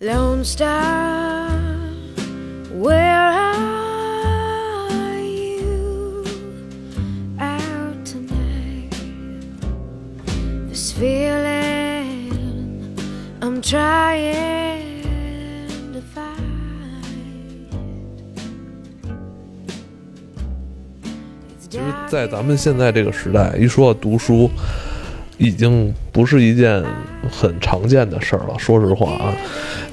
Lone Star, where are you out tonight? This feeling I'm trying to find. it 其实，在咱们现在这个时代，一说到读书，已经不是一件很常见的事儿了。说实话啊，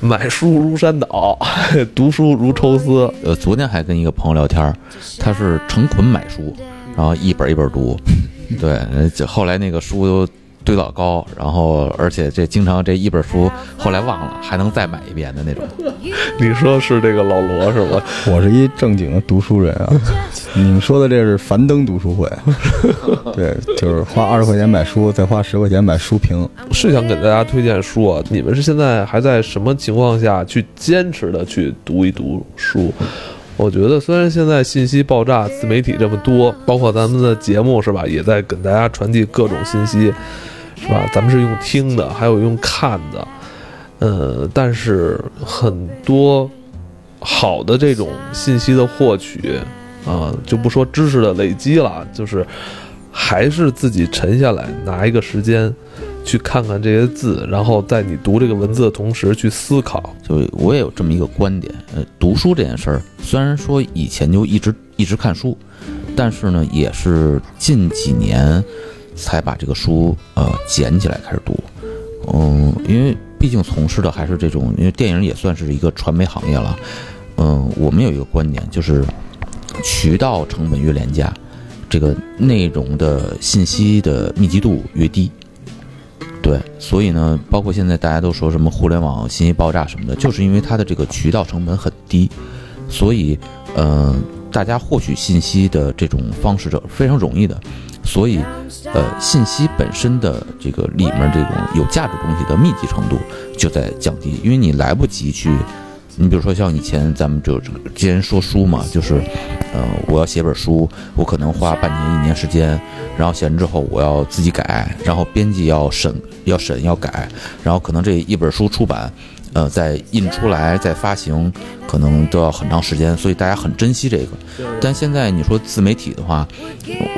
买书如山倒，读书如抽丝。呃，昨天还跟一个朋友聊天儿，他是成捆买书，然后一本一本读，对，后来那个书都堆老高，然后而且这经常这一本书后来忘了，还能再买一遍的那种。你说是这个老罗是吧？我是一正经的读书人啊，你们说的这是樊登读书会，对，就是花二十块钱买书，再花十块钱买书评。是想给大家推荐书啊。你们是现在还在什么情况下去坚持的去读一读书？我觉得虽然现在信息爆炸，自媒体这么多，包括咱们的节目是吧，也在给大家传递各种信息，是吧？咱们是用听的，还有用看的，呃，但是很多好的这种信息的获取啊、就不说知识的累积了，就是还是自己沉下来，拿一个时间去看看这些字，然后在你读这个文字的同时去思考。就我也有这么一个观点，呃，读书这件事儿，虽然说以前就一直一直看书，但是呢，也是近几年才把这个书呃捡起来开始读。嗯，因为毕竟从事的还是这种，因为电影也算是一个传媒行业了。嗯，我们有一个观点，就是渠道成本越廉价，这个内容的信息的密集度越低。对，所以呢，包括现在大家都说什么互联网信息爆炸什么的，就是因为它的这个渠道成本很低，所以，呃，大家获取信息的这种方式是非常容易的，所以，呃，信息本身的这个里面这种有价值东西的密集程度就在降低，因为你来不及去，你比如说像以前咱们就既然说书嘛，就是，呃，我要写本书，我可能花半年一年时间，然后写完之后我要自己改，然后编辑要审要审要改，然后可能这一本书出版，呃，再印出来再发行，可能都要很长时间，所以大家很珍惜这个。但现在你说自媒体的话，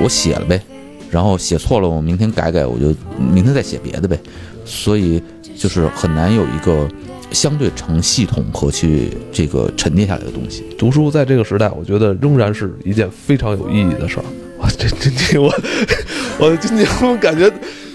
我写了呗，然后写错了，我明天改改，我就明天再写别的呗，所以就是很难有一个相对成系统和去这个沉淀下来的东西。读书在这个时代，我觉得仍然是一件非常有意义的事儿。哇，这这这我我今天我感觉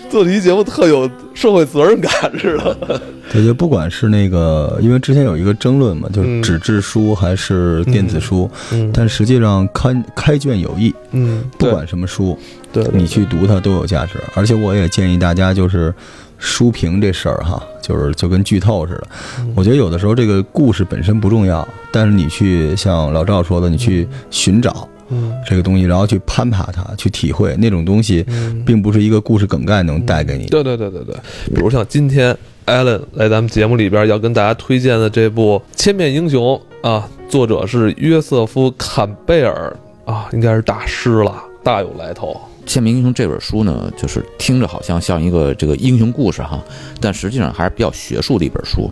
做这期节目特有社会责任感似的。对，就不管是那个，因为之前有一个争论嘛，就是嗯纸质书还是电子书，嗯但实际上开开卷有益，嗯，不管什么书，对，你去读它都有价值。而且我也建议大家，就是书评这事儿哈，就是就跟剧透似的。嗯我觉得有的时候这个故事本身不重要，但是你去像老赵说的，你去寻找嗯这个东西，然后去攀爬它，去体会那种东西，嗯，并不是一个故事梗概能带给你的。对对对对对，比如像今天艾伦来咱们节目里边要跟大家推荐的这部《千面英雄》啊，作者是约瑟夫·坎贝尔啊，应该是大师了，大有来头。《千面英雄》这本书呢，就是听着好像像一个这个英雄故事哈，但实际上还是比较学术的一本书。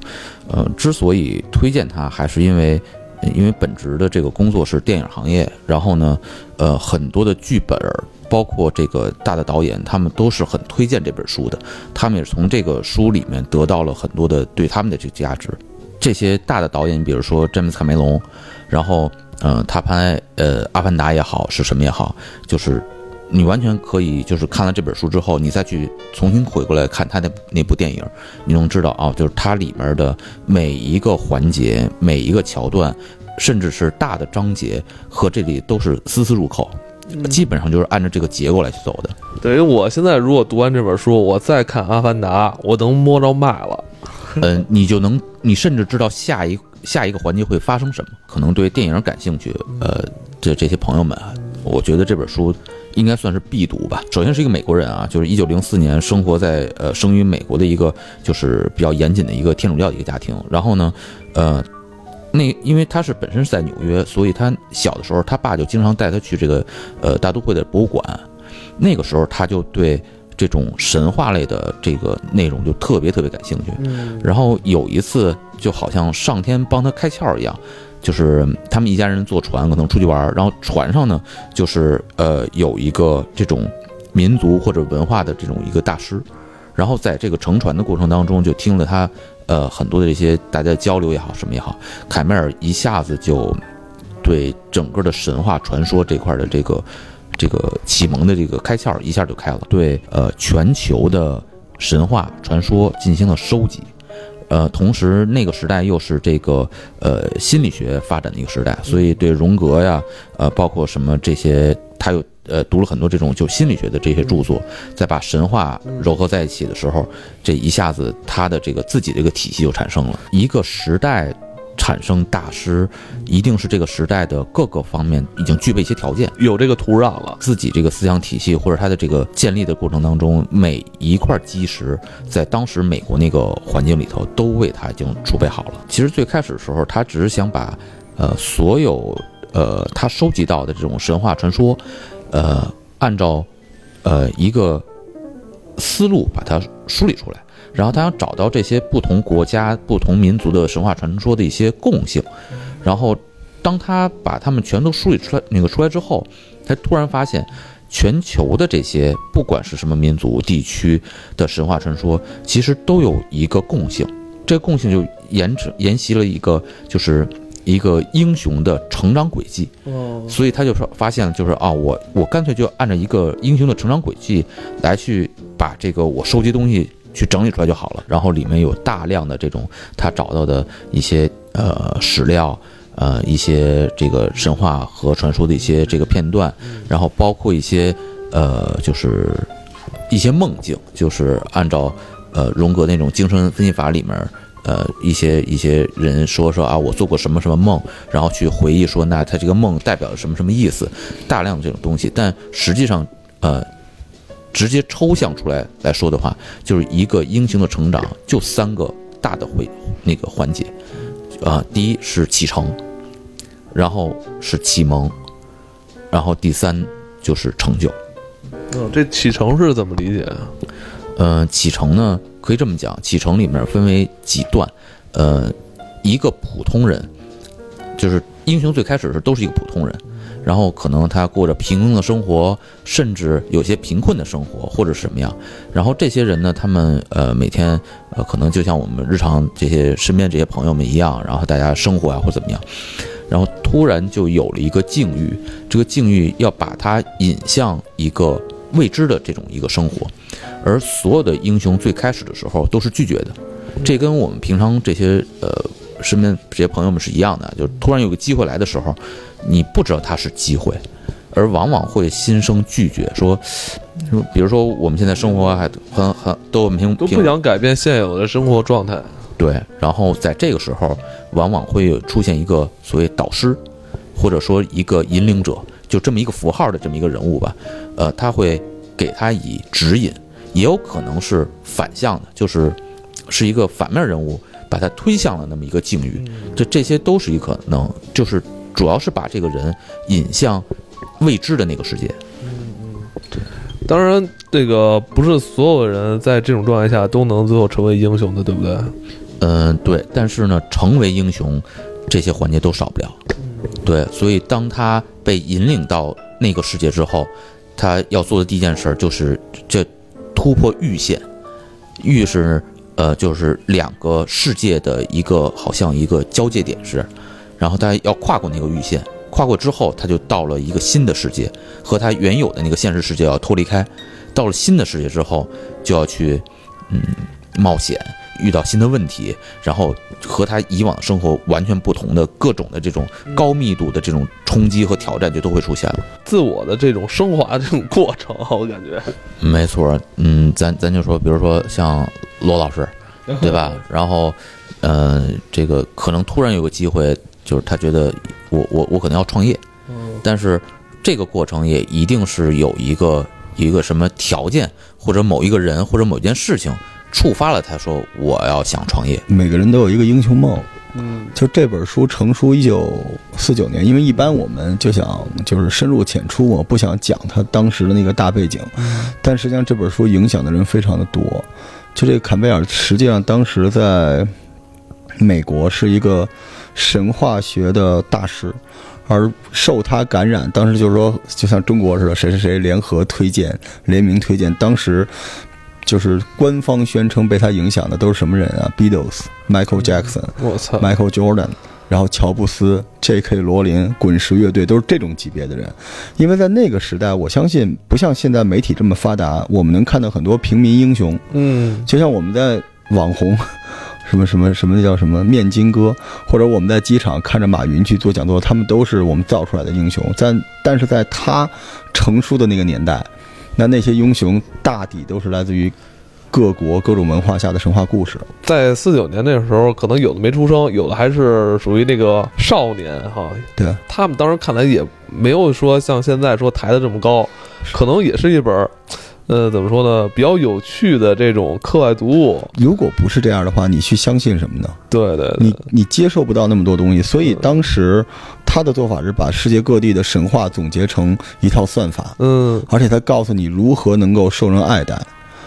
呃，之所以推荐它，还是因为，因为本职的这个工作是电影行业，然后呢，呃，很多的剧本，包括这个大的导演，他们都是很推荐这本书的。他们也是从这个书里面得到了很多的对他们的这个价值。这些大的导演，比如说詹姆斯卡梅隆，然后，呃，他拍呃《阿凡达》也好，是什么也好，就是你完全可以，就是看了这本书之后，你再去重新回过来看他的那部电影，你能知道啊，就是它里面的每一个环节、每一个桥段，甚至是大的章节和这里都是丝丝入扣，基本上就是按照这个结构来去走的。等于我现在如果读完这本书，我再看《阿凡达》，我能摸着脉了。嗯，你就能，你甚至知道下一下一个环节会发生什么。可能对电影感兴趣，呃，这这些朋友们啊，我觉得这本书应该算是必读吧。首先是一个美国人啊，就是一九零四年生活在呃生于美国的一个就是比较严谨的一个天主教的一个家庭。然后呢，呃，那因为他是本身是在纽约，所以他小的时候他爸就经常带他去这个呃大都会的博物馆。那个时候他就对这种神话类的这个内容就特别特别感兴趣。嗯然后有一次，就好像上天帮他开窍一样，就是他们一家人坐船可能出去玩儿，然后船上呢，就是呃有一个这种民族或者文化的这种一个大师，然后在这个乘船的过程当中，就听了他呃很多的这些大家交流也好，什么也好，凯梅尔一下子就对整个的神话传说这块的这个这个启蒙的这个开窍一下就开了，对呃全球的神话传说进行了收集。呃，同时那个时代又是这个呃心理学发展的一个时代，所以对荣格呀，呃，包括什么这些，他又呃读了很多这种就心理学的这些著作，再把神话糅合在一起的时候，这一下子他的这个自己的一个体系就产生了。一个时代产生大师，一定是这个时代的各个方面已经具备一些条件。有这个土壤了。自己这个思想体系或者他的这个建立的过程当中，每一块基石在当时美国那个环境里头都为他已经储备好了。其实最开始的时候，他只是想把呃所有呃他收集到的这种神话传说，呃按照呃一个思路把它梳理出来，然后他想找到这些不同国家、不同民族的神话传说的一些共性，然后当他把它们全都梳理出来那个出来之后，他突然发现，全球的这些不管是什么民族、地区的神话传说，其实都有一个共性。这共性就沿着沿袭了一个，就是一个英雄的成长轨迹。哦，所以他就说发现了，就是啊，我我干脆就按照一个英雄的成长轨迹来去把这个我收集东西去整理出来就好了。然后里面有大量的这种他找到的一些呃史料。呃，一些这个神话和传说的一些这个片段，然后包括一些呃，就是一些梦境，就是按照呃荣格那种精神分析法里面，呃一些一些人说说啊，我做过什么什么梦，然后去回忆说，那他这个梦代表了什么什么意思，大量的这种东西，但实际上呃。直接抽象出来来说的话，就是一个英雄的成长，就三个大的会那个环节，啊、第一是启程，然后是启蒙，然后第三就是成就。嗯，这启程是怎么理解啊？呃，启程呢，可以这么讲，启程里面分为几段，呃，一个普通人，就是英雄最开始是都是一个普通人，然后可能他过着平庸的生活，甚至有些贫困的生活，或者是什么样。然后这些人呢，他们呃每天呃可能就像我们日常这些身边这些朋友们一样，然后大家生活啊或怎么样，然后突然就有了一个境遇，这个境遇要把他引向一个未知的这种一个生活，而所有的英雄最开始的时候都是拒绝的，这跟我们平常这些呃身边这些朋友们是一样的，就突然有个机会来的时候，你不知道它是机会，而往往会心生拒绝，说，说比如说我们现在生活还很很都很平平都不想改变现有的生活状态。对，然后在这个时候，往往会有出现一个所谓导师，或者说一个引领者，就这么一个符号的这么一个人物吧。呃，他会给他以指引，也有可能是反向的，就是是一个反面人物，把他推向了那么一个境遇。这这些都是一可能，就是主要是把这个人引向未知的那个世界。对当然，这个不是所有人在这种状态下都能最后成为英雄的，对不对？嗯，对，但是呢，成为英雄，这些环节都少不了。对，所以当他被引领到那个世界之后，他要做的第一件事儿就是这突破阈限。阈是呃，就是两个世界的一个好像一个交界点是，然后他要跨过那个域线，跨过之后，他就到了一个新的世界，和他原有的那个现实世界要脱离开。到了新的世界之后，就要去嗯冒险，遇到新的问题，然后和他以往生活完全不同的各种的这种高密度的这种冲击和挑战就都会出现了。自我的这种升华这种过程，我感觉，没错，嗯，咱咱就说，比如说像罗老师，对吧？然后，呃，这个可能突然有个机会，就是他觉得我我我可能要创业，但是这个过程也一定是有一个一个什么条件，或者某一个人或者某一件事情触发了他说我要想创业。每个人都有一个英雄梦，嗯就这本书成书一九四九年，因为一般我们就想就是深入浅出，我不想讲他当时的那个大背景，但实际上这本书影响的人非常的多。就这个坎贝尔，实际上当时在美国是一个神话学的大师，而受他感染，当时就是说，就像中国似的，谁谁谁联合推荐、联名推荐，当时就是官方宣称被他影响的都是什么人啊？Beatles、Michael Jackson、我操，Michael Jordan，然后乔布斯、J.K. 罗琳、滚石乐队都是这种级别的人。因为在那个时代，我相信不像现在媒体这么发达，我们能看到很多平民英雄，嗯就像我们在网红。什么什么什么那叫什么面筋哥，或者我们在机场看着马云去做讲座，他们都是我们造出来的英雄。但但是在他成熟的那个年代，那那些英雄大抵都是来自于各国各种文化下的神话故事。在四九年那时候，可能有的没出生，有的还是属于那个少年哈。对，他们当时看来也没有说像现在说抬得这么高，可能也是一本，呃，怎么说呢，比较有趣的这种课外读物。如果不是这样的话，你去相信什么呢？对对对你，你接受不到那么多东西，所以当时他的做法是把世界各地的神话总结成一套算法，嗯，而且他告诉你如何能够受人爱戴。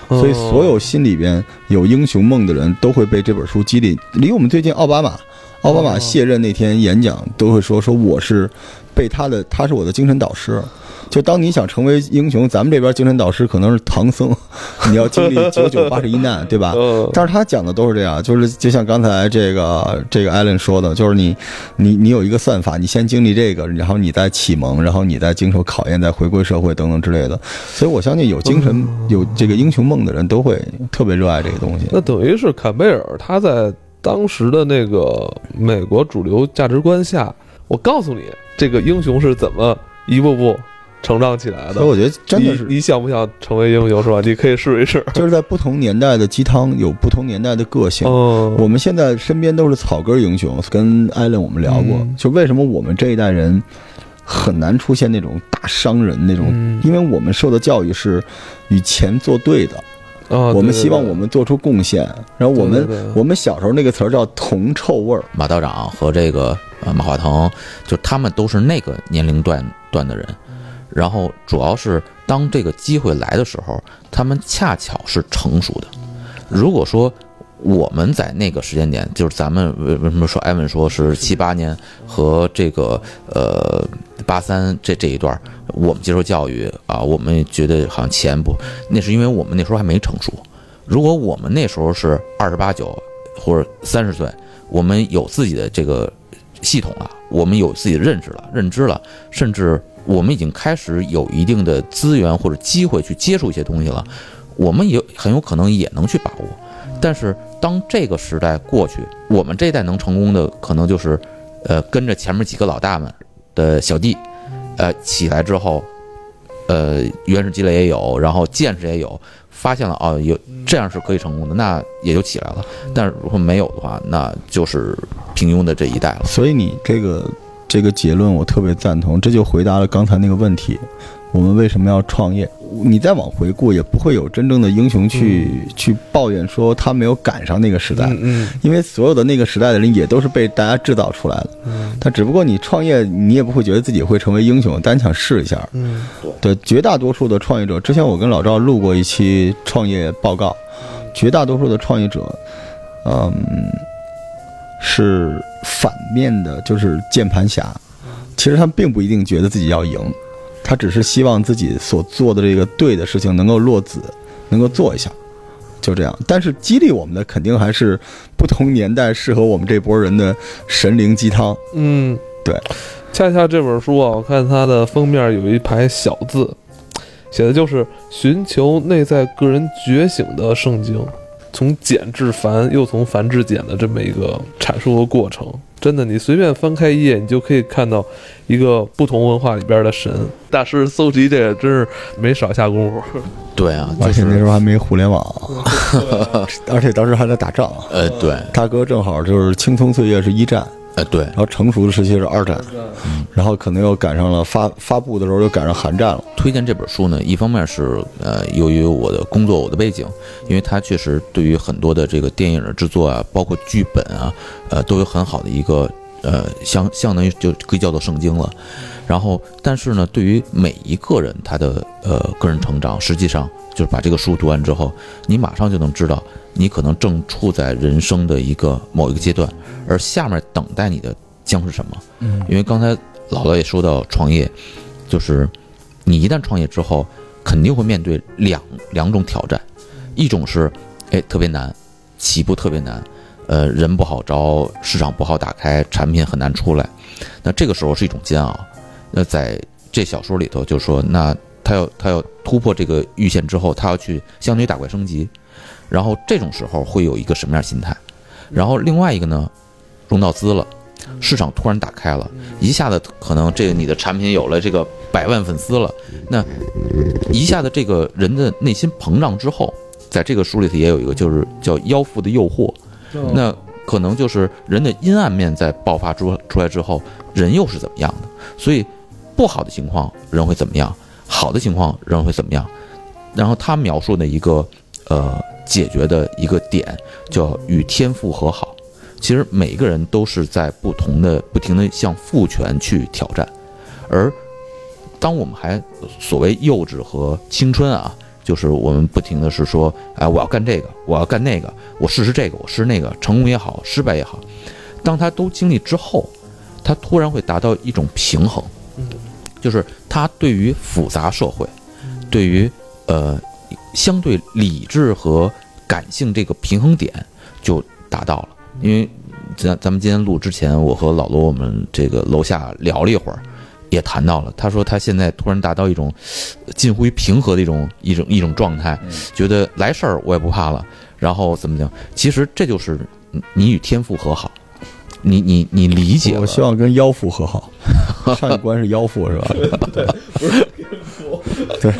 所以哦所有心里边有英雄梦的人都会被这本书激励。离我们最近奥巴马，奥巴马卸任那天演讲都会说说我是被他的，他是我的精神导师。就当你想成为英雄，咱们这边精神导师可能是唐僧，你要经历九九八十一难，对吧？嗯但是他讲的都是这样，就是就像刚才这个这个艾伦说的，就是你你你有一个算法，你先经历这个，然后你再启蒙，然后你再经受考验，再回归社会等等之类的。所以我相信有精神、有这个英雄梦的人都会特别热爱这个东西。那等于是坎贝尔他在当时的那个美国主流价值观下，我告诉你，这个英雄是怎么一步步成长起来的。所以我觉得真的是你，你想不想成为英雄是吧？你可以试一试。就是在不同年代的鸡汤有不同年代的个性。嗯，我们现在身边都是草根英雄，跟艾伦我们聊过，嗯就为什么我们这一代人很难出现那种大商人那种，嗯因为我们受的教育是与钱作对的，啊，我们希望我们做出贡献，然后我们我们小时候那个词儿叫铜臭味儿，马道长和这个呃马化腾，就他们都是那个年龄段段的人。然后主要是当这个机会来的时候，他们恰巧是成熟的。如果说我们在那个时间点，就是咱们为为什么说艾文说是七八年和这个呃八三这这一段，我们接受教育啊，我们觉得好像钱不，那是因为我们那时候还没成熟。如果我们那时候是二十八九或者三十岁，我们有自己的这个系统了，我们有自己的认识了、认知了，甚至我们已经开始有一定的资源或者机会去接触一些东西了，我们也很有可能也能去把握。但是当这个时代过去，我们这一代能成功的，可能就是，呃，跟着前面几个老大们的小弟，呃，起来之后，呃，原始积累也有，然后见识也有，发现了哦，有这样是可以成功的，那也就起来了。但是如果没有的话，那就是平庸的这一代了。所以你这个这个结论我特别赞同，这就回答了刚才那个问题：我们为什么要创业？你再往回顾，也不会有真正的英雄去、去抱怨说他没有赶上那个时代。嗯嗯因为所有的那个时代的人也都是被大家制造出来的，嗯但只不过你创业，你也不会觉得自己会成为英雄，但你想试一下。嗯对，绝大多数的创业者，之前我跟老赵录过一期创业报告，绝大多数的创业者，嗯，是反面的，就是键盘侠。其实他们并不一定觉得自己要赢，他只是希望自己所做的这个对的事情能够落子，能够做一下，就这样。但是激励我们的肯定还是不同年代适合我们这波人的神灵鸡汤。嗯，对。恰恰这本书啊，我看它的封面有一排小字，写的就是寻求内在个人觉醒的圣经，从简至繁，又从繁至简的这么一个阐述和过程。真的，你随便翻开一页，你就可以看到一个不同文化里边的神。大师搜集这个真是没少下功夫。对啊，而且那时候还没互联网，而且当时还在打仗。呃，对，大哥正好就是青葱岁月是一战，呃，对然，后成熟的时期是二战，然后可能又赶上了发发布的时候又赶上韩战了。推荐这本书呢，一方面是呃，由于我的工作、我的背景，因为它确实对于很多的这个电影的制作啊，包括剧本啊，呃，都有很好的一个呃，相相当于就可以叫做圣经了。然后，但是呢，对于每一个人他的呃个人成长，实际上就是把这个书读完之后，你马上就能知道，你可能正处在人生的一个某一个阶段，而下面等待你的将是什么。嗯因为刚才姥姥也说到创业，就是你一旦创业之后，肯定会面对两两种挑战，一种是哎特别难，起步特别难，呃人不好招，市场不好打开，产品很难出来，那这个时候是一种煎熬。那在这小说里头就说，那他要他要突破这个阈限之后，他要去相当于打怪升级，然后这种时候会有一个什么样心态？然后另外一个呢，融到资了。市场突然打开了，一下子可能这个你的产品有了这个百万粉丝了，那一下子这个人的内心膨胀之后，在这个书里头也有一个就是叫妖妇的诱惑，那可能就是人的阴暗面在爆发出出来之后，人又是怎么样的？所以不好的情况人会怎么样？好的情况人会怎么样？然后他描述的一个呃解决的一个点叫与天赋和好。其实每个人都是在不同的、不停的向父权去挑战，而当我们还所谓幼稚和青春啊，就是我们不停的是说，哎，我要干这个，我要干那个，我试试这个，我试试那个，成功也好，失败也好，当他都经历之后，他突然会达到一种平衡，就是他对于复杂社会，对于呃相对理智和感性这个平衡点就达到了。因为咱咱们今天录之前，我和老罗我们这个楼下聊了一会儿，也谈到了。他说他现在突然达到一种呃近乎于平和的一种一种一种状态，觉得来事儿我也不怕了，然后怎么讲？其实这就是你与天赋和好，你你你理解。我希望跟妖妇和好，上一关是妖妇是吧？对，对，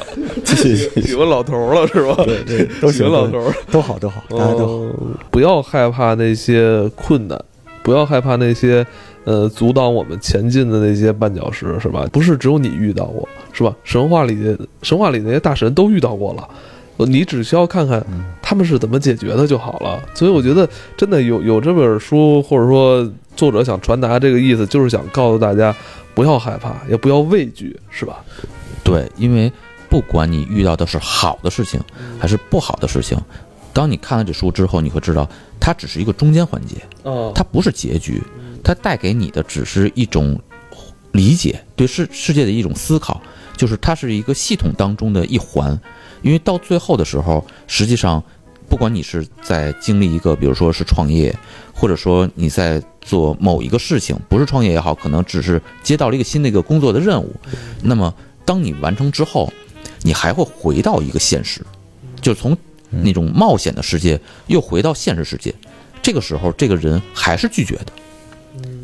继续继续，喜欢老头儿了是吧？对对，都喜老头儿。都好都好，大家都好。嗯不要害怕那些困难，不要害怕那些呃阻挡我们前进的那些绊脚石，是吧？不是只有你遇到过，是吧？神话里的神话里那些大神都遇到过了。呃你只需要看看嗯他们是怎么解决的就好了。所以我觉得真的有有这本书，或者说作者想传达这个意思，就是想告诉大家不要害怕，也不要畏惧，是吧？对，因为不管你遇到的是好的事情还是不好的事情，当你看了这书之后，你会知道它只是一个中间环节，啊它不是结局，它带给你的只是一种理解，对世世界的一种思考，就是它是一个系统当中的一环。因为到最后的时候，实际上，不管你是在经历一个，比如说是创业，或者说你在做某一个事情，不是创业也好，可能只是接到了一个新的一个工作的任务，那么当你完成之后，你还会回到一个现实，就从那种冒险的世界又回到现实世界。这个时候，这个人还是拒绝的，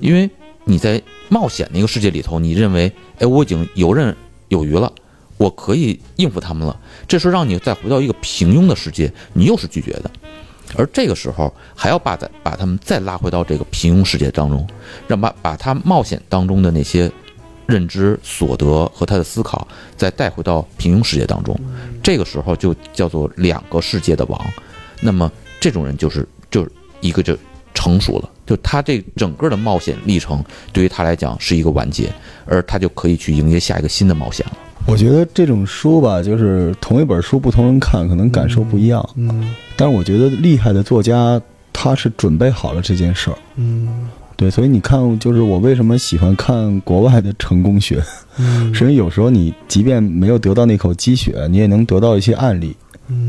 因为你在冒险那个世界里头，你认为，哎，我已经游刃有余了，我可以应付他们了。这时让你再回到一个平庸的世界，你又是拒绝的。而这个时候还要把再把他们再拉回到这个平庸世界当中，让把把他冒险当中的那些认知、所得和他的思考再带回到平庸世界当中。这个时候就叫做两个世界的王。那么这种人就是就一个就成熟了，就他这整个的冒险历程对于他来讲是一个完结，而他就可以去迎接下一个新的冒险了。我觉得这种书吧，就是同一本书，不同人看可能感受不一样。嗯但是我觉得厉害的作家，他是准备好了这件事儿。嗯对，所以你看，就是我为什么喜欢看国外的成功学，嗯 是因为有时候你即便没有得到那口鸡血，你也能得到一些案例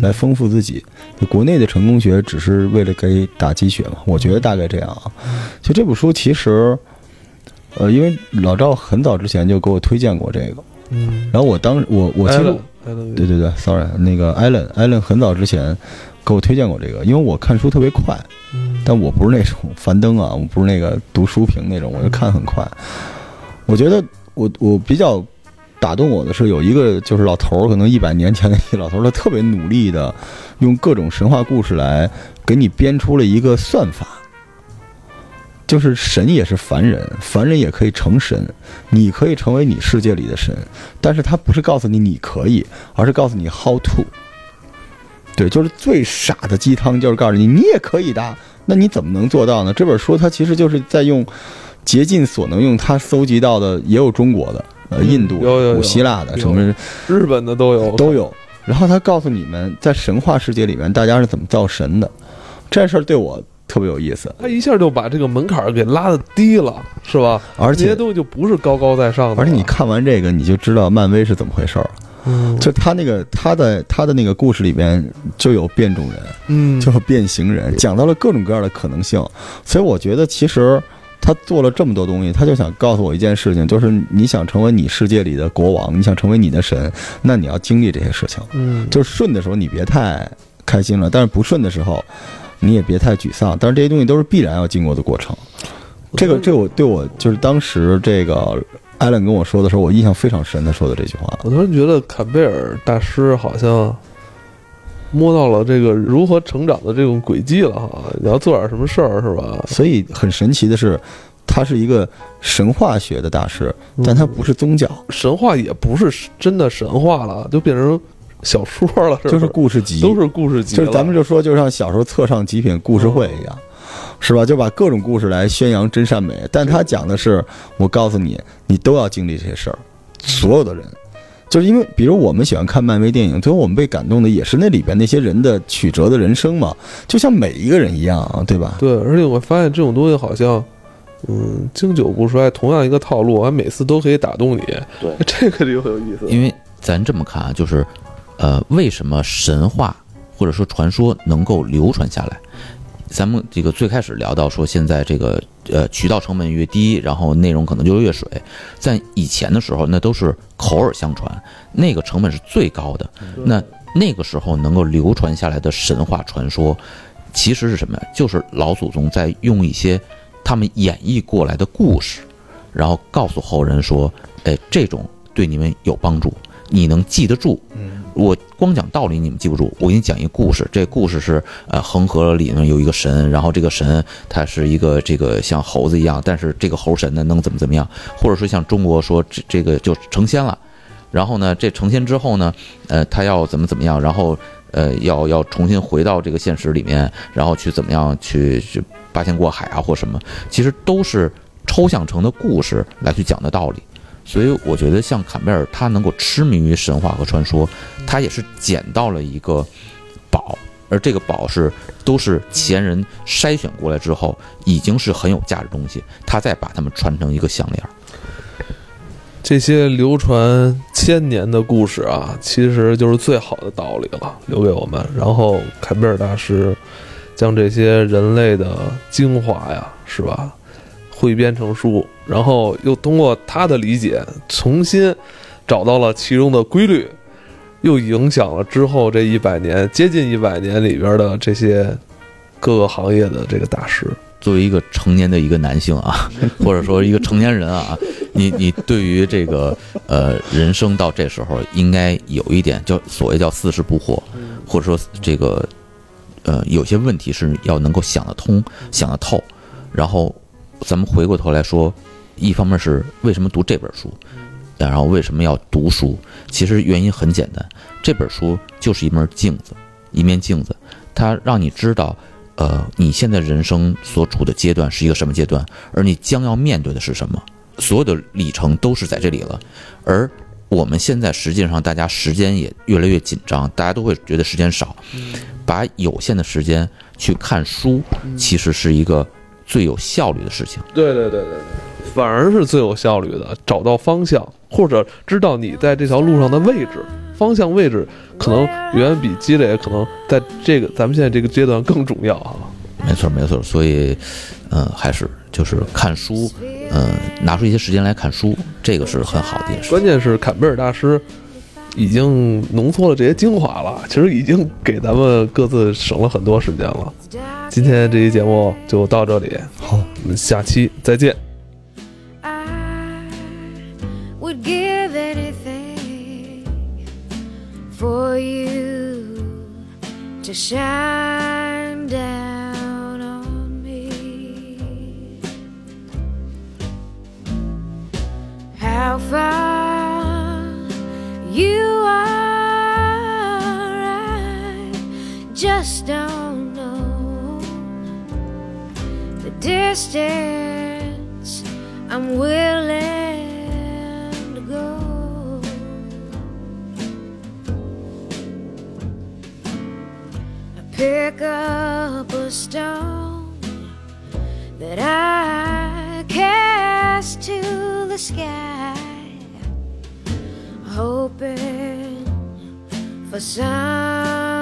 来丰富自己。就国内的成功学只是为了给打鸡血嘛，我觉得大概这样啊。就这本书其实，呃，因为老赵很早之前就给我推荐过这个，嗯，然后我当我我其实对对对，sorry，那个艾伦，艾伦很早之前给我推荐过这个，因为我看书特别快，嗯但我不是那种樊登啊，我不是那个读书评那种，我就看很快。我觉得我我比较打动我的是有一个就是老头儿，可能一百年前的一个老头儿，他特别努力的用各种神话故事来给你编出了一个算法。就是神也是凡人，凡人也可以成神，你可以成为你世界里的神，但是他不是告诉你你可以，而是告诉你 how to。对，就是最傻的鸡汤，就是告诉你你也可以的。那你怎么能做到呢？这本书它其实就是在用竭尽所能，用它搜集到的，也有中国的，呃，印度古希腊的，什么日本的都有，都有。然后他告诉你们，在神话世界里面，大家是怎么造神的。这事儿对我特别有意思，他一下就把这个门槛儿给拉的低了，是吧？而且这些东西就不是高高在上的，而且你看完这个，你就知道漫威是怎么回事儿。嗯，就他那个他的他的那个故事里边就有变种人，嗯，就有变形人，讲到了各种各样的可能性。所以我觉得其实他做了这么多东西，他就想告诉我一件事情，就是你想成为你世界里的国王，你想成为你的神，那你要经历这些事情。嗯，就是顺的时候你别太开心了，但是不顺的时候你也别太沮丧。但是这些东西都是必然要经过的过程。这个这个我对我就是当时这个艾伦跟我说的时候，我印象非常深。他说的这句话，我突然觉得坎贝尔大师好像摸到了这个如何成长的这种轨迹了哈。你要做点什么事儿是吧？所以很神奇的是，他是一个神话学的大师，但他不是宗教，神话也不是真的神话了，就变成小说了，是就是故事集，都是故事集，就是咱们就说，就像小时候册上极品故事会一样，是吧？就把各种故事来宣扬真善美。但他讲的是，我告诉你，你都要经历这些事儿，所有的人。就是因为，比如我们喜欢看漫威电影，最后我们被感动的也是那里边那些人的曲折的人生嘛，就像每一个人一样啊，对吧？对，而且我发现这种东西好像，嗯，经久不衰，同样一个套路，还每次都可以打动你。对，这个就很有意思。因为咱这么看啊，就是，呃，为什么神话或者说传说能够流传下来？咱们这个最开始聊到说，现在这个呃渠道成本越低，然后内容可能就越水。在以前的时候，那都是口耳相传，那个成本是最高的。那那个时候能够流传下来的神话传说，其实是什么呀？就是老祖宗在用一些他们演绎过来的故事，然后告诉后人说，哎，这种对你们有帮助，你能记得住。我光讲道理你们记不住，我给你讲一个故事。这故事是呃恒河里面有一个神，然后这个神他是一个这个像猴子一样，但是这个猴神呢能怎么怎么样，或者说像中国说这这个就成仙了，然后呢这成仙之后呢，呃他要怎么怎么样，然后呃要要重新回到这个现实里面，然后去怎么样去去八仙过海啊或什么，其实都是抽象成的故事来去讲的道理。所以我觉得像坎贝尔，他能够痴迷于神话和传说，他也是捡到了一个宝，而这个宝是都是前人筛选过来之后，已经是很有价值东西，他再把它们传成一个项链。这些流传千年的故事啊，其实就是最好的道理了，留给我们。然后坎贝尔大师将这些人类的精华呀，是吧，汇编成书，然后又通过他的理解，重新找到了其中的规律，又影响了之后这一百年、接近一百年里边的这些各个行业的这个大师。作为一个成年的一个男性啊，或者说一个成年人啊，你你对于这个呃人生到这时候，应该有一点叫所谓叫四十不惑，或者说这个呃有些问题是要能够想得通、想得透。然后咱们回过头来说，一方面是为什么读这本书，然后为什么要读书？其实原因很简单，这本书就是一面镜子，一面镜子，它让你知道。呃，你现在人生所处的阶段是一个什么阶段，而你将要面对的是什么？所有的里程都是在这里了。而我们现在实际上，大家时间也越来越紧张，大家都会觉得时间少，把有限的时间去看书，其实是一个最有效率的事情。对对对对对，反而是最有效率的，找到方向，或者知道你在这条路上的位置，方向位置可能远远比积累可能在这个咱们现在这个阶段更重要啊。没错，没错。所以，嗯、还是就是看书，嗯、拿出一些时间来看书，这个是很好的一件事。关键是坎贝尔大师已经浓缩了这些精华了，其实已经给咱们各自省了很多时间了。今天这期节目就到这里，好，我们下期再见。I would give anything for you to shine down just don't know the distance I'm willing to go. I pick up a stone that I cast to the sky, hoping for some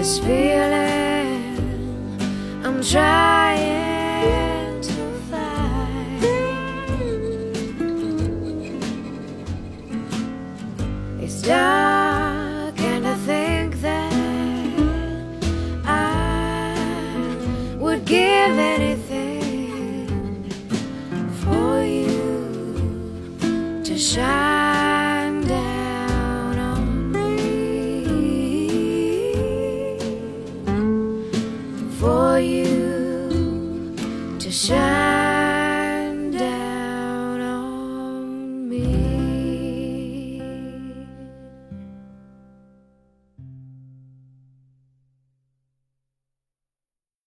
this feeling. I'm trying.